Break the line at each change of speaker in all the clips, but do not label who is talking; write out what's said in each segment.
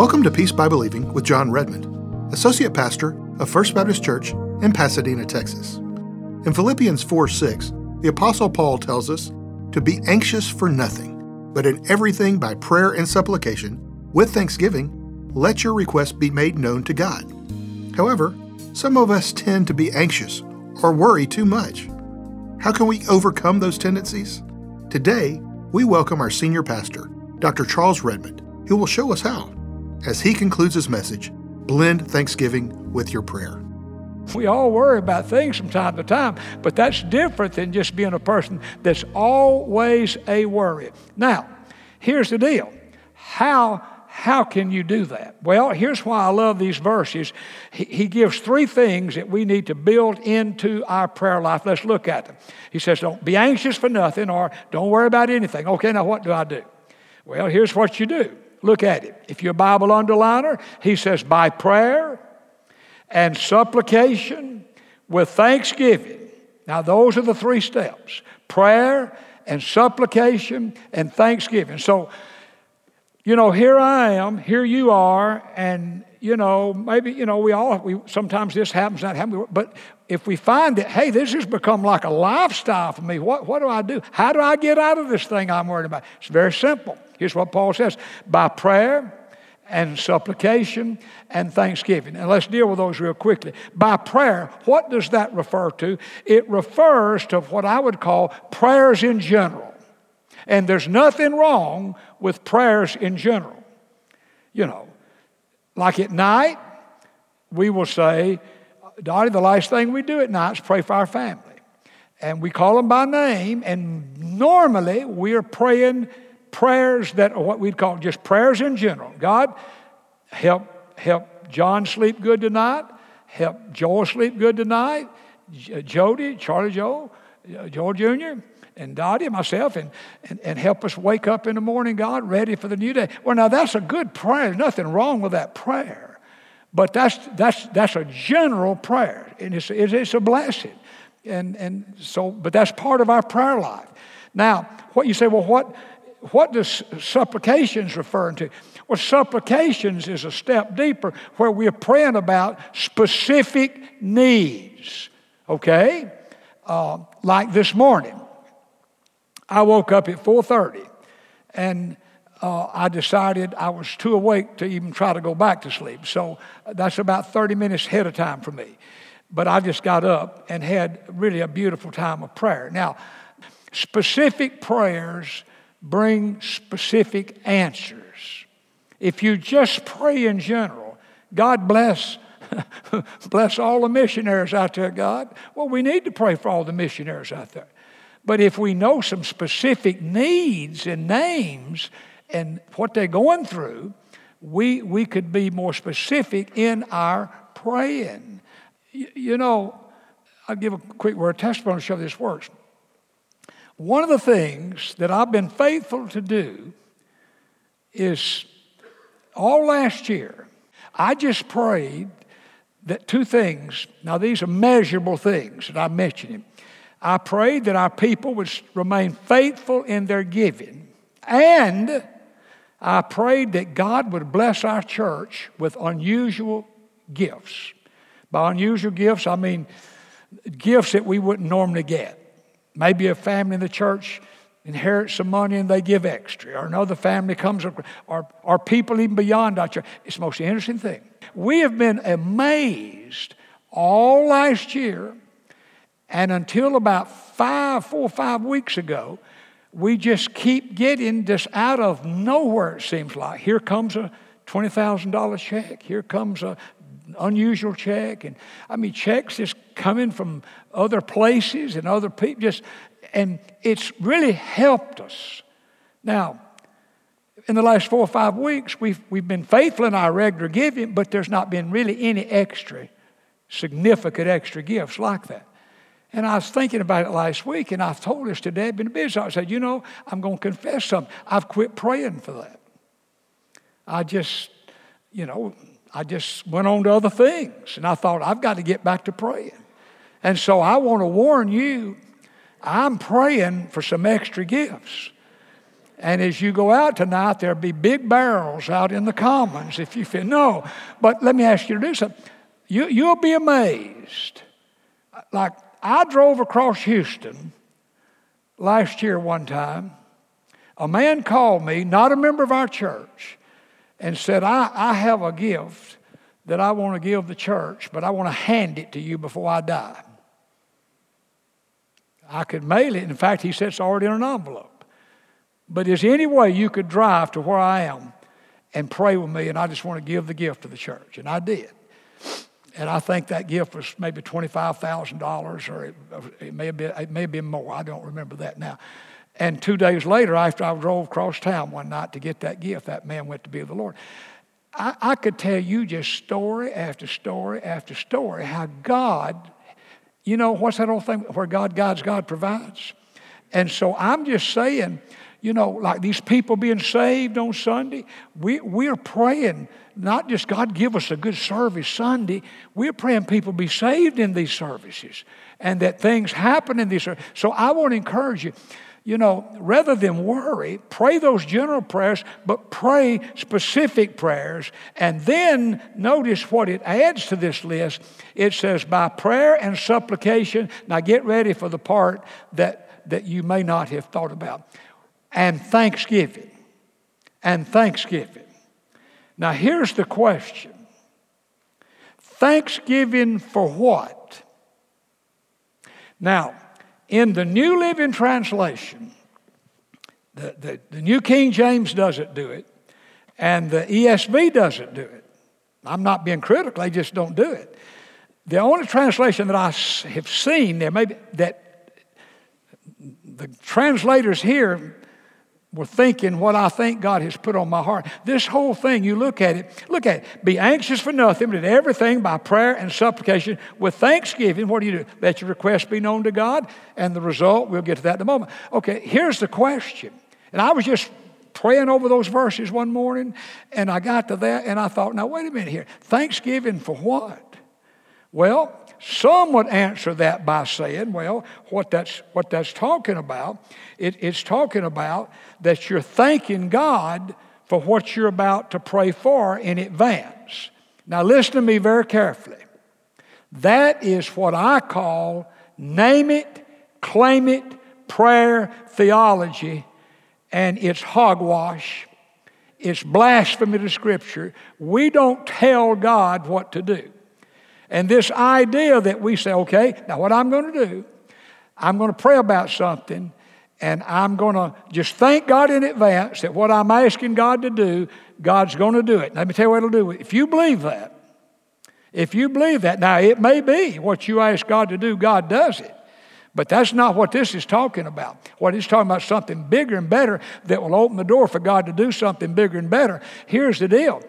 Welcome to Peace by Believing with John Redmond, Associate Pastor of First Baptist Church in Pasadena, Texas. In Philippians 4 6, the Apostle Paul tells us to be anxious for nothing, but in everything by prayer and supplication, with thanksgiving, let your requests be made known to God. However, some of us tend to be anxious or worry too much. How can we overcome those tendencies? Today, we welcome our senior pastor, Dr. Charles Redmond, who will show us how. As he concludes his message, blend thanksgiving with your prayer.
We all worry about things from time to time, but that's different than just being a person that's always a worry. Now, here's the deal. How how can you do that? Well, here's why I love these verses. He, he, gives three things that we need to build into our prayer life. Let's look at them. He says, Don't be anxious for nothing or don't worry about anything. Okay, now what do I do? Well, here's what you do Look at it. If you're a Bible underliner, he says, by prayer and supplication with thanksgiving. Now, those are the three steps prayer and supplication and thanksgiving. So, you know, here I am, here you are, and you know, maybe you know, we all we sometimes this happens, that happens, but if we find that, hey, this has become like a lifestyle for me, what, what do I do? How do I get out of this thing I'm worried about? It's very simple. Here's what Paul says by prayer and supplication and thanksgiving. And let's deal with those real quickly. By prayer, what does that refer to? It refers to what I would call prayers in general. And there's nothing wrong with prayers in general. You know, like at night, we will say, Dottie, the last thing we do at night is pray for our family. And we call them by name, and normally we are praying prayers that are what we'd call just prayers in general. God, help, help John sleep good tonight. Help Joel sleep good tonight. Uh, Jody, Charlie Joe, uh, Joel Jr., and Dottie and myself, and, and, and help us wake up in the morning, God, ready for the new day. Well, now that's a good prayer. There's nothing wrong with that prayer. But that's, that's, that's a general prayer, and it's, it's a blessing. And, and so, but that's part of our prayer life. Now, what you say, well, what, what does supplications referring to? Well, supplications is a step deeper where we're praying about specific needs. Okay? Uh, like this morning, I woke up at 4:30, and uh, I decided I was too awake to even try to go back to sleep. So that's about 30 minutes ahead of time for me. But I just got up and had really a beautiful time of prayer. Now, specific prayers bring specific answers. If you just pray in general, God bless bless all the missionaries out there, God. Well, we need to pray for all the missionaries out there. But if we know some specific needs and names and what they're going through, we, we could be more specific in our praying. You, you know, I'll give a quick word testimony to show this works. One of the things that I've been faithful to do is all last year, I just prayed that two things, now these are measurable things that I mentioned. I prayed that our people would remain faithful in their giving, and I prayed that God would bless our church with unusual gifts. By unusual gifts, I mean gifts that we wouldn't normally get. Maybe a family in the church inherits some money and they give extra, or another family comes, or, or people even beyond our church. It's the most interesting thing. We have been amazed all last year, and until about five, four five weeks ago, we just keep getting this out of nowhere, it seems like. Here comes a $20,000 check. Here comes a unusual check. And I mean, checks just coming from other places and other people. Just, and it's really helped us. Now, in the last four or five weeks, we've, we've been faithful in our regular giving, but there's not been really any extra, significant extra gifts like that. And I was thinking about it last week, and I told this to Deb in the business. I said, You know, I'm going to confess something. I've quit praying for that. I just, you know, I just went on to other things. And I thought, I've got to get back to praying. And so I want to warn you, I'm praying for some extra gifts. And as you go out tonight, there'll be big barrels out in the commons if you feel. No, but let me ask you to do something. You, you'll be amazed. Like, I drove across Houston last year one time. A man called me, not a member of our church, and said, I, I have a gift that I want to give the church, but I want to hand it to you before I die. I could mail it. In fact, he said it's already in an envelope. But is there any way you could drive to where I am and pray with me? And I just want to give the gift to the church. And I did. And I think that gift was maybe $25,000 or it, it, may have been, it may have been more. I don't remember that now. And two days later, after I drove across town one night to get that gift, that man went to be with the Lord. I, I could tell you just story after story after story how God, you know, what's that old thing where God guides, God provides? And so I'm just saying, you know, like these people being saved on Sunday, we, we're praying not just God give us a good service Sunday, we're praying people be saved in these services and that things happen in these services. So I want to encourage you, you know, rather than worry, pray those general prayers, but pray specific prayers. And then notice what it adds to this list. It says, by prayer and supplication. Now get ready for the part that, that you may not have thought about and thanksgiving. And thanksgiving. Now, here's the question Thanksgiving for what? Now, in the New Living Translation, the, the, the New King James doesn't do it, and the ESV doesn't do it. I'm not being critical, they just don't do it. The only translation that I have seen there, maybe that the translators here were thinking what I think God has put on my heart. This whole thing, you look at it, look at it. Be anxious for nothing, but in everything by prayer and supplication with thanksgiving. What do you do? Let your request be known to God, and the result, we'll get to that in a moment. Okay, here's the question. And I was just praying over those verses one morning, and I got to that, and I thought, now wait a minute here. Thanksgiving for what? Well, some would answer that by saying, well, what that's, what that's talking about, it, it's talking about that you're thanking God for what you're about to pray for in advance. Now, listen to me very carefully. That is what I call name it, claim it, prayer theology, and it's hogwash. It's blasphemy to Scripture. We don't tell God what to do. And this idea that we say, okay, now what I'm going to do, I'm going to pray about something, and I'm going to just thank God in advance that what I'm asking God to do, God's going to do it. Let me tell you what it'll do. If you believe that, if you believe that, now it may be what you ask God to do, God does it. But that's not what this is talking about. What it's talking about something bigger and better that will open the door for God to do something bigger and better. Here's the deal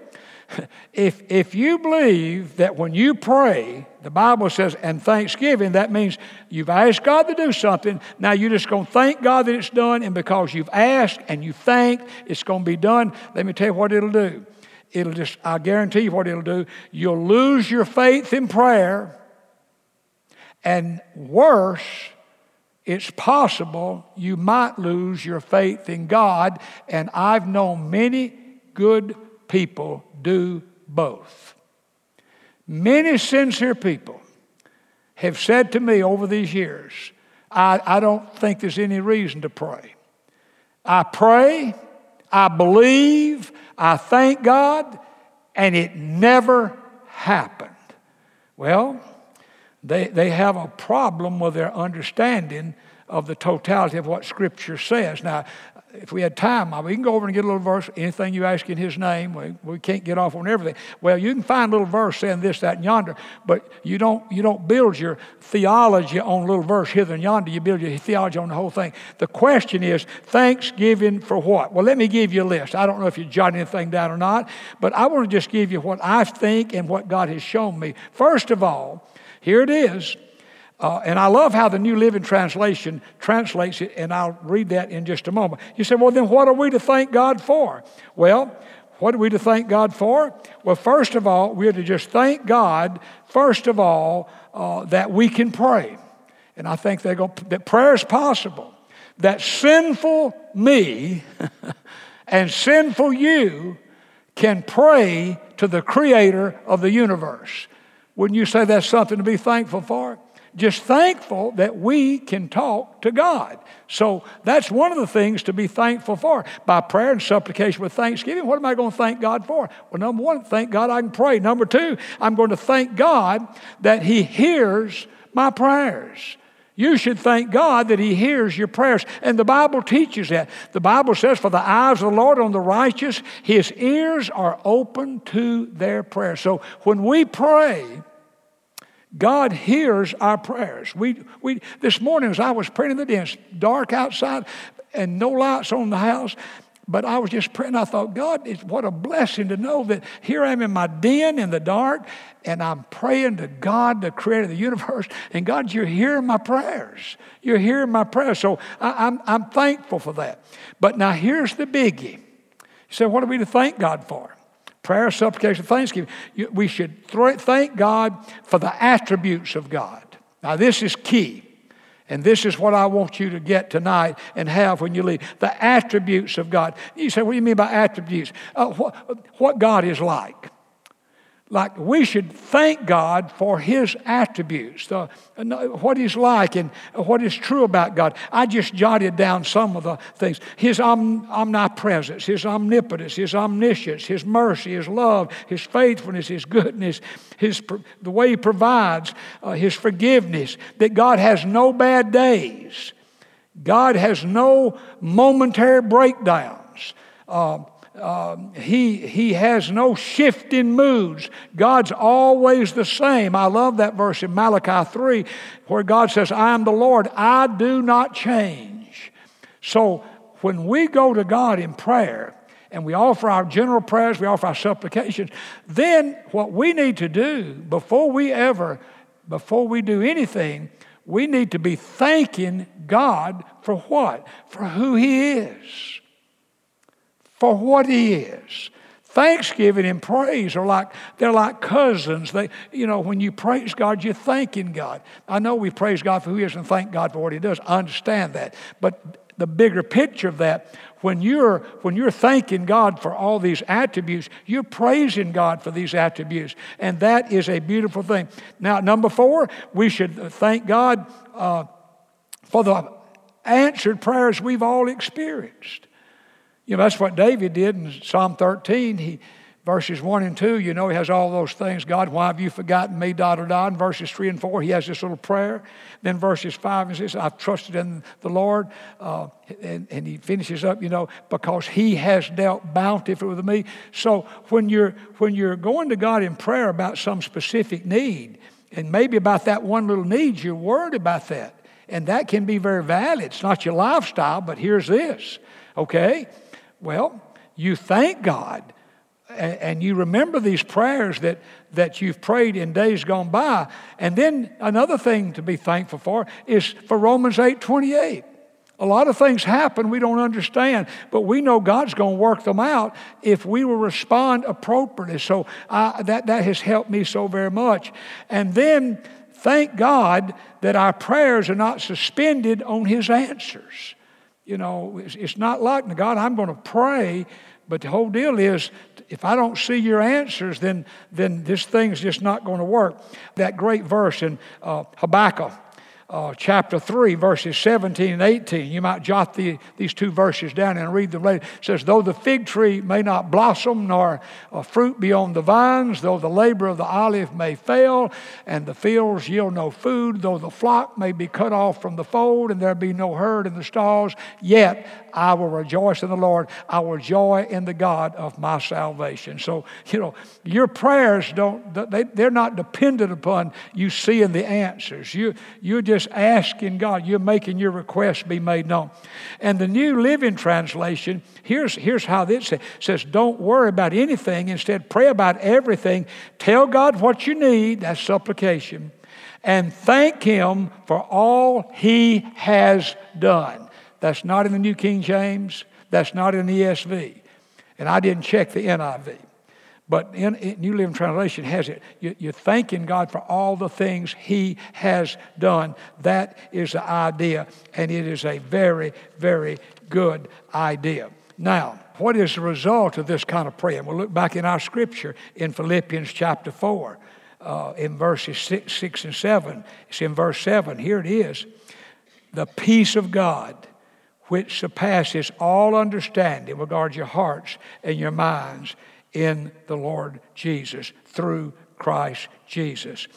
if, if you believe that when you pray, the Bible says, and thanksgiving, that means you've asked God to do something. Now you're just going to thank God that it's done, and because you've asked and you thanked, it's going to be done. Let me tell you what it'll do. It'll just, I guarantee you what it'll do. You'll lose your faith in prayer, and worse, it's possible you might lose your faith in God. And I've known many good people do both. Many sincere people have said to me over these years, I, I don't think there's any reason to pray. I pray, I believe, I thank God, and it never happened. Well, they, they have a problem with their understanding of the totality of what Scripture says. Now, if we had time, we can go over and get a little verse. Anything you ask in His name, we, we can't get off on everything. Well, you can find a little verse saying this, that, and yonder, but you don't you don't build your theology on a little verse hither and yonder. You build your theology on the whole thing. The question is thanksgiving for what? Well, let me give you a list. I don't know if you jot anything down or not, but I want to just give you what I think and what God has shown me. First of all, here it is. Uh, and I love how the New Living Translation translates it, and I'll read that in just a moment. You say, well, then what are we to thank God for? Well, what are we to thank God for? Well, first of all, we are to just thank God, first of all, uh, that we can pray. And I think they go, that prayer is possible. That sinful me and sinful you can pray to the creator of the universe. Wouldn't you say that's something to be thankful for? Just thankful that we can talk to God. So that's one of the things to be thankful for. By prayer and supplication with thanksgiving, what am I going to thank God for? Well, number one, thank God I can pray. Number two, I'm going to thank God that He hears my prayers. You should thank God that He hears your prayers. And the Bible teaches that. The Bible says, For the eyes of the Lord on the righteous, His ears are open to their prayers. So when we pray, God hears our prayers. We, we, this morning, as I was praying in the den, dark outside and no lights on the house, but I was just praying. I thought, God, it's, what a blessing to know that here I am in my den in the dark, and I'm praying to God, the creator of the universe. And God, you're hearing my prayers. You're hearing my prayers. So I, I'm, I'm thankful for that. But now here's the biggie. Say, what are we to thank God for? Prayer, supplication, thanksgiving. We should thank God for the attributes of God. Now, this is key. And this is what I want you to get tonight and have when you leave the attributes of God. You say, What do you mean by attributes? Uh, what, what God is like like we should thank God for His attributes, the, what He's like, and what is true about God. I just jotted down some of the things His om, omnipresence, His omnipotence, His omniscience, His mercy, His love, His faithfulness, His goodness, His, the way He provides, uh, His forgiveness, that God has no bad days, God has no momentary breakdowns. Uh, um, he, he has no shifting moods. God's always the same. I love that verse in Malachi 3 where God says, I am the Lord, I do not change. So when we go to God in prayer, and we offer our general prayers, we offer our supplications, then what we need to do before we ever, before we do anything, we need to be thanking God for what? For who He is for what He is. Thanksgiving and praise are like they're like cousins. They, you know, when you praise God, you're thanking God. I know we praise God for who He is and thank God for what He does. I understand that, but the bigger picture of that, when you're when you're thanking God for all these attributes, you're praising God for these attributes, and that is a beautiful thing. Now, number four, we should thank God uh, for the answered prayers we've all experienced. You know, that's what David did in Psalm 13. He, verses 1 and 2, you know, he has all those things. God, why have you forgotten me? Da, da, da. In verses 3 and 4, he has this little prayer. Then verses 5 and 6, I've trusted in the Lord. Uh, and, and he finishes up, you know, because he has dealt bountifully with me. So when you're, when you're going to God in prayer about some specific need, and maybe about that one little need, you're worried about that. And that can be very valid. It's not your lifestyle, but here's this, okay? Well, you thank God and you remember these prayers that, that you've prayed in days gone by. And then another thing to be thankful for is for Romans 8 28. A lot of things happen we don't understand, but we know God's going to work them out if we will respond appropriately. So that, that has helped me so very much. And then thank God that our prayers are not suspended on His answers. You know, it's, it's not like, God, I'm going to pray, but the whole deal is if I don't see your answers, then, then this thing's just not going to work. That great verse in uh, Habakkuk uh, chapter 3, verses 17 and 18. You might jot the, these two verses down and read them later. It says, Though the fig tree may not blossom, nor uh, fruit be on the vines, though the labor of the olive may fail, and the fields yield no food, though the flock may be cut off from the fold, and there be no herd in the stalls, yet I will rejoice in the Lord. I will joy in the God of my salvation. So, you know, your prayers don't, they, they're not dependent upon you seeing the answers. You, you're just asking God, you're making your request be made known. And the New Living Translation, here's, here's how this says, says, don't worry about anything. Instead, pray about everything. Tell God what you need, that's supplication and thank Him for all He has done. That's not in the New King James, that's not in the ESV. And I didn't check the NIV. But in, in New Living Translation has it. You, you're thanking God for all the things He has done. That is the idea, and it is a very, very good idea. Now, what is the result of this kind of prayer? We'll look back in our scripture in Philippians chapter 4, uh, in verses six, 6 and 7. It's in verse 7. Here it is. The peace of God, which surpasses all understanding, regards your hearts and your minds in the Lord Jesus through Christ Jesus.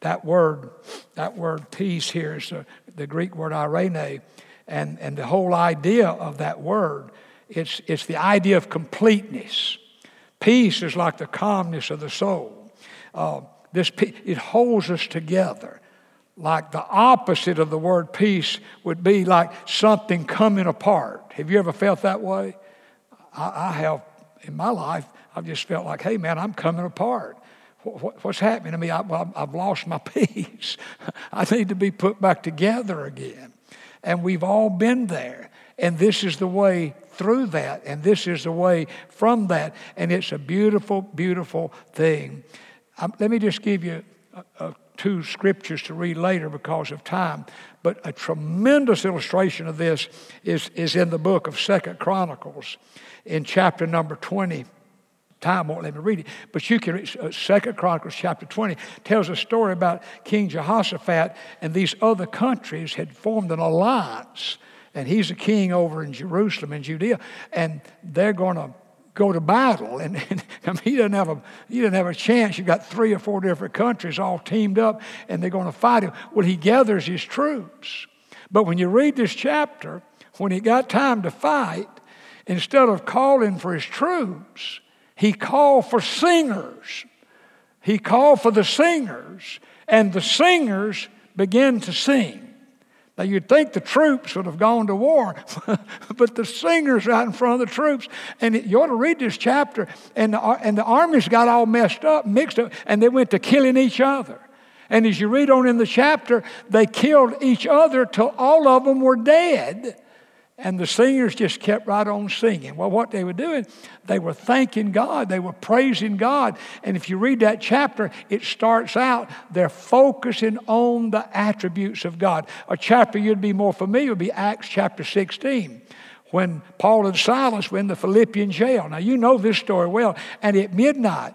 That word, that word peace here is the, the Greek word irene, and, and the whole idea of that word, it's, it's the idea of completeness. Peace is like the calmness of the soul. Uh, this it holds us together. Like the opposite of the word peace would be like something coming apart. Have you ever felt that way? I, I have in my life. I've just felt like, hey, man, I'm coming apart. What's happening to me? I, have lost my peace. I need to be put back together again. And we've all been there. And this is the way through that. And this is the way from that. And it's a beautiful, beautiful thing. Um, let me just give you two scriptures to read later because of time. But a tremendous illustration of this is, is in the book of Second Chronicles in chapter number 20 time won't let me read it, but you can read uh, Second Chronicles chapter 20 tells a story about King Jehoshaphat and these other countries had formed an alliance. And he's a king over in Jerusalem and Judea, and they're going to go to battle. And, and I mean, he doesn't have a he doesn't have a chance. You've got three or four different countries all teamed up, and they're going to fight him. Well, he gathers his troops. But when you read this chapter, when he got time to fight, instead of calling for his troops, he called for singers. He called for the singers, and the singers began to sing. Now, you'd think the troops would have gone to war, but the singers right in front of the troops. And you ought to read this chapter, and the, and the armies got all messed up, mixed up, and they went to killing each other. And as you read on in the chapter, they killed each other till all of them were dead. And the singers just kept right on singing. Well, what they were doing, they were thanking God, they were praising God. And if you read that chapter, it starts out, they're focusing on the attributes of God. A chapter you'd be more familiar would be Acts chapter 16 when Paul and Silas were in the Philippian jail. Now, you know this story well. And at midnight,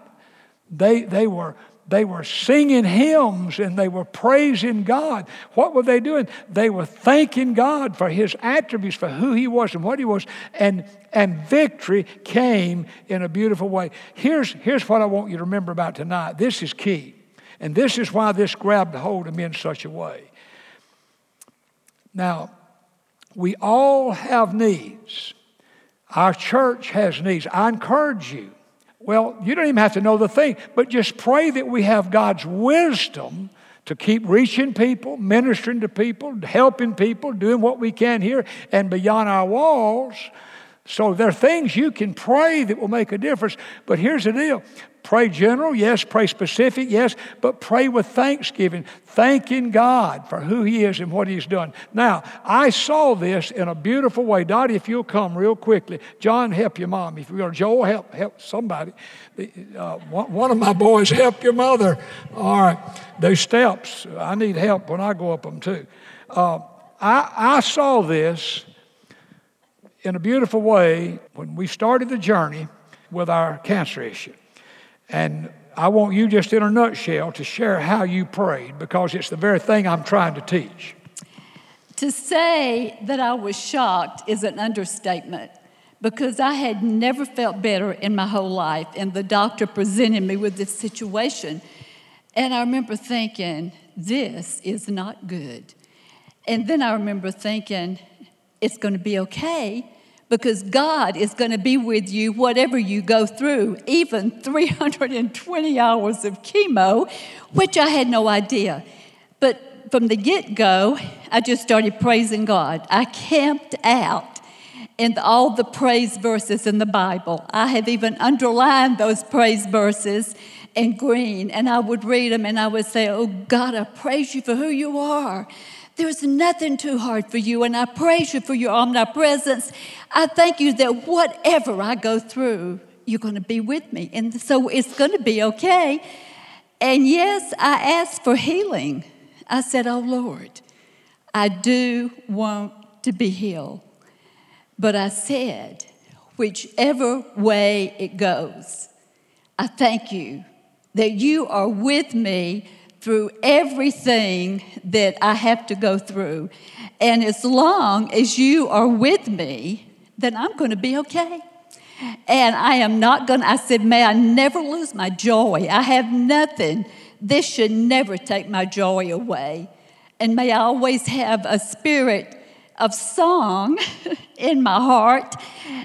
they, they were they were singing hymns and they were praising God. What were they doing? They were thanking God for His attributes, for who He was and what He was. And, and victory came in a beautiful way. Here's, here's what I want you to remember about tonight. This is key. And this is why this grabbed hold of me in such a way. Now, we all have needs. Our church has needs. I encourage you well, you don't even have to know the thing, but just pray that we have God's wisdom to keep reaching people, ministering to people, helping people, doing what we can here and beyond our walls. So there are things you can pray that will make a difference. But here's the deal Pray general, yes. Pray specific, yes. But pray with thanksgiving, thanking God for who He is and what He's done. Now, I saw this in a beautiful way. Dottie, if you'll come real quickly. John, help your mom. If you're Joel, help, help somebody. Uh, one, one of my boys, help your mother. All right. Those steps, I need help when I go up them too. Uh, I, I saw this in a beautiful way when we started the journey with our cancer issue. And I want you just in a nutshell to share how you prayed because it's the very thing I'm trying to teach.
To say that I was shocked is an understatement because I had never felt better in my whole life, and the doctor presented me with this situation. And I remember thinking, this is not good. And then I remember thinking, it's going to be okay because God is going to be with you whatever you go through, even 320 hours of chemo, which I had no idea. But from the get go, I just started praising God. I camped out in all the praise verses in the Bible. I have even underlined those praise verses in green, and I would read them and I would say, Oh God, I praise you for who you are. There's nothing too hard for you, and I praise you for your omnipresence. I thank you that whatever I go through, you're going to be with me. And so it's going to be okay. And yes, I asked for healing. I said, Oh Lord, I do want to be healed. But I said, whichever way it goes, I thank you that you are with me through everything that I have to go through. And as long as you are with me, then I'm going to be okay. And I am not going to, I said, may I never lose my joy. I have nothing. This should never take my joy away. And may I always have a spirit of song in my heart.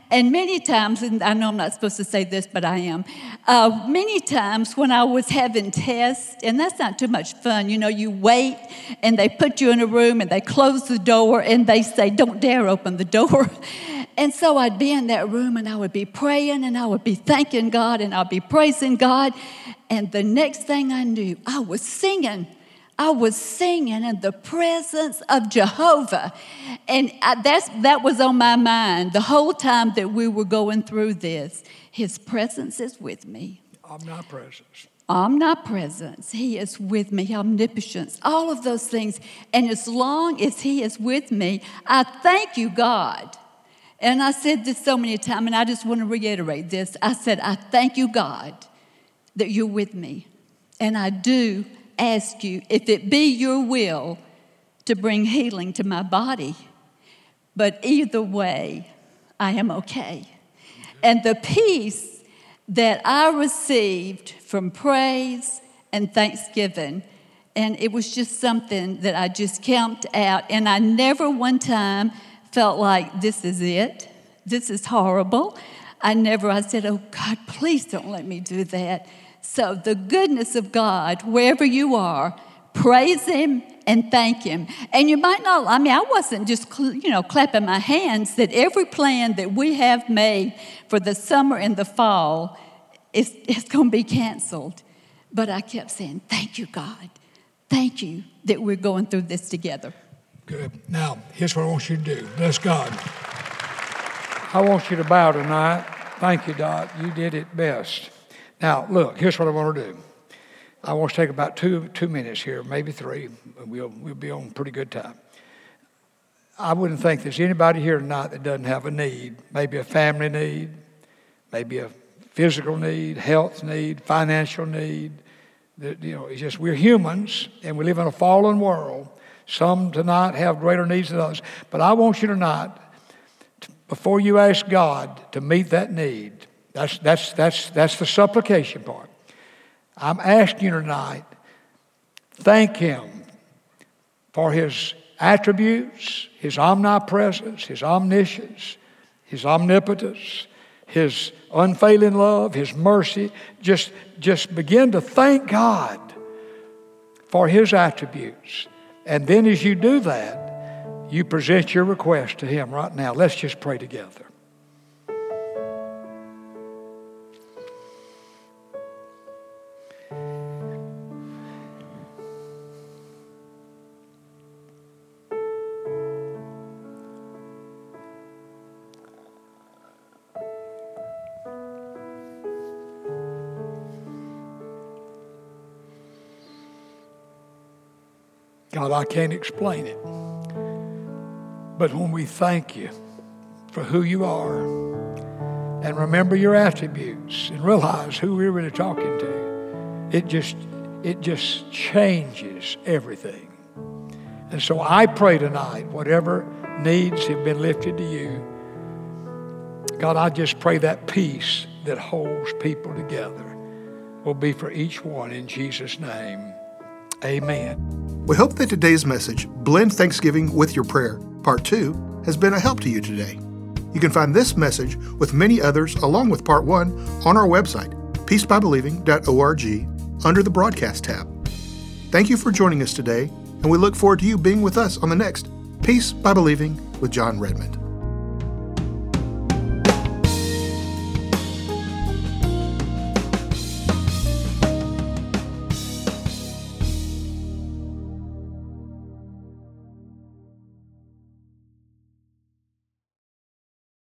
And many times, and I know I'm not supposed to say this, but I am. Uh, many times when I was having tests, and that's not too much fun, you know, you wait and they put you in a room and they close the door and they say, Don't dare open the door. And so I'd be in that room and I would be praying and I would be thanking God and I'd be praising God. And the next thing I knew, I was singing I was singing in the presence of Jehovah. And I, that's, that was on my mind the whole time that we were going through this. His presence is with me.
Omnipresence.
Omnipresence. He is with me. Omnipotence. All of those things. And as long as He is with me, I thank you, God. And I said this so many times, and I just want to reiterate this. I said, I thank you, God, that you're with me. And I do ask you if it be your will to bring healing to my body. But either way, I am okay. And the peace that I received from praise and thanksgiving, and it was just something that I just camped out, and I never one time felt like this is it, this is horrible. I never, I said, Oh God, please don't let me do that. So, the goodness of God, wherever you are, praise Him and thank Him. And you might not, I mean, I wasn't just, you know, clapping my hands that every plan that we have made for the summer and the fall is, is going to be canceled. But I kept saying, Thank you, God. Thank you that we're going through this together.
Good. Now, here's what I want you to do. Bless God. I want you to bow tonight. Thank you, Dot. You did it best. Now, look, here's what I want to do. I want to take about two, two minutes here, maybe three. We'll, we'll be on pretty good time. I wouldn't think there's anybody here tonight that doesn't have a need, maybe a family need, maybe a physical need, health need, financial need. That, you know, it's just we're humans and we live in a fallen world. Some tonight have greater needs than others. But I want you tonight, before you ask God to meet that need, that's, that's, that's, that's the supplication part. I'm asking you tonight, thank Him for His attributes, His omnipresence, His omniscience, His omnipotence, His unfailing love, His mercy. Just, just begin to thank God for His attributes. And then as you do that, you present your request to Him right now. Let's just pray together. God, I can't explain it. But when we thank you for who you are and remember your attributes and realize who we're really talking to, it just it just changes everything. And so I pray tonight, whatever needs have been lifted to you, God, I just pray that peace that holds people together will be for each one in Jesus' name. Amen.
We hope that today's message, Blend Thanksgiving with Your Prayer, Part 2, has been a help to you today. You can find this message with many others along with Part 1 on our website, peacebybelieving.org, under the Broadcast tab. Thank you for joining us today, and we look forward to you being with us on the next Peace by Believing with John Redmond.